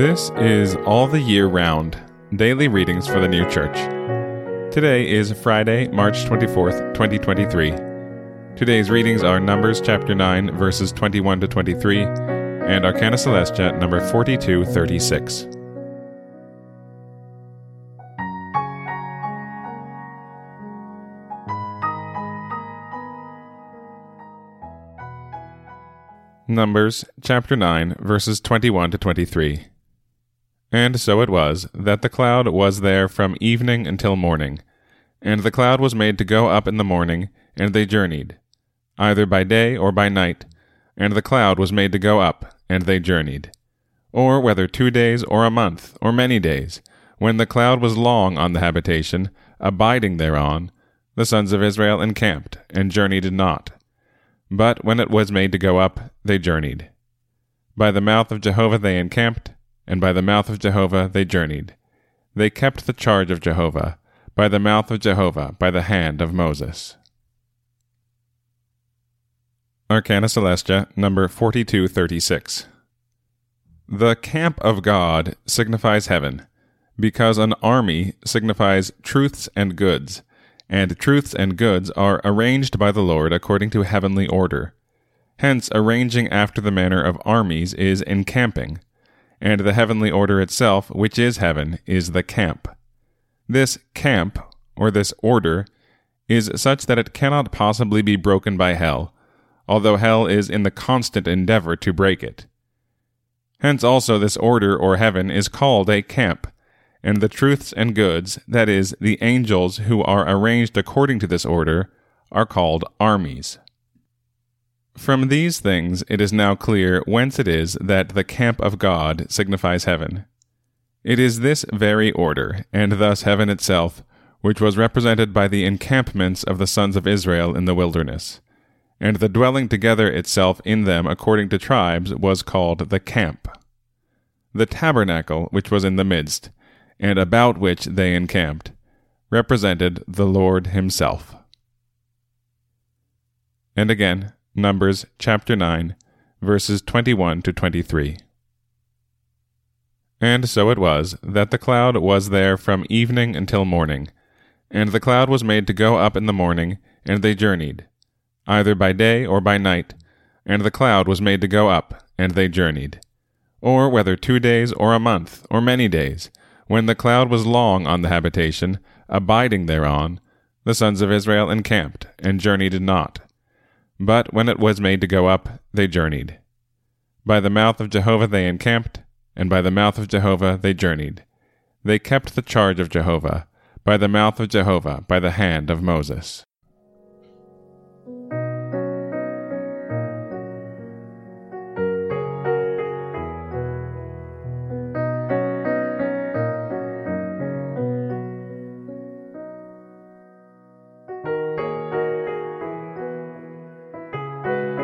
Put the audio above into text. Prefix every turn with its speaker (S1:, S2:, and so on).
S1: This is All the Year Round Daily Readings for the New Church. Today is Friday, March 24th, 2023. Today's readings are Numbers chapter 9, verses 21 to 23, and Arcana Coelestia number 4236. Numbers chapter 9, verses 21 to 23. And so it was, that the cloud was there from evening until morning. And the cloud was made to go up in the morning, and they journeyed, either by day or by night. And the cloud was made to go up, and they journeyed. Or whether two days or a month, or many days, when the cloud was long on the habitation, abiding thereon, the sons of Israel encamped, and journeyed not. But when it was made to go up, they journeyed. By the mouth of Jehovah they encamped, and by the mouth of Jehovah they journeyed. They kept the charge of Jehovah, by the mouth of Jehovah, by the hand of Moses. Arcana Coelestia, number 4236. The camp of God signifies heaven, because an army signifies truths and goods and truths and goods are arranged by the Lord according to heavenly order. Hence, arranging after the manner of armies is encamping, and the heavenly order itself, which is heaven, is the camp. This camp, or this order, is such that it cannot possibly be broken by hell, although hell is in the constant endeavor to break it. Hence also this order or heaven is called a camp, and the truths and goods, that is, the angels who are arranged according to this order, are called armies. From these things it is now clear whence it is that the camp of God signifies heaven. It is this very order, and thus heaven itself, which was represented by the encampments of the sons of Israel in the wilderness. And the dwelling together itself in them according to tribes was called the camp. The tabernacle which was in the midst, and about which they encamped, represented the Lord Himself. And again, Numbers chapter 9, verses 21 to 23. And so it was that the cloud was there from evening until morning, and the cloud was made to go up in the morning, and they journeyed, either by day or by night, and the cloud was made to go up, and they journeyed. Or whether two days or a month, or many days, when the cloud was long on the habitation, abiding thereon, the sons of Israel encamped, and journeyed not. But when it was made to go up, they journeyed. By the mouth of Jehovah they encamped, and by the mouth of Jehovah they journeyed. They kept the charge of Jehovah, by the mouth of Jehovah, by the hand of Moses.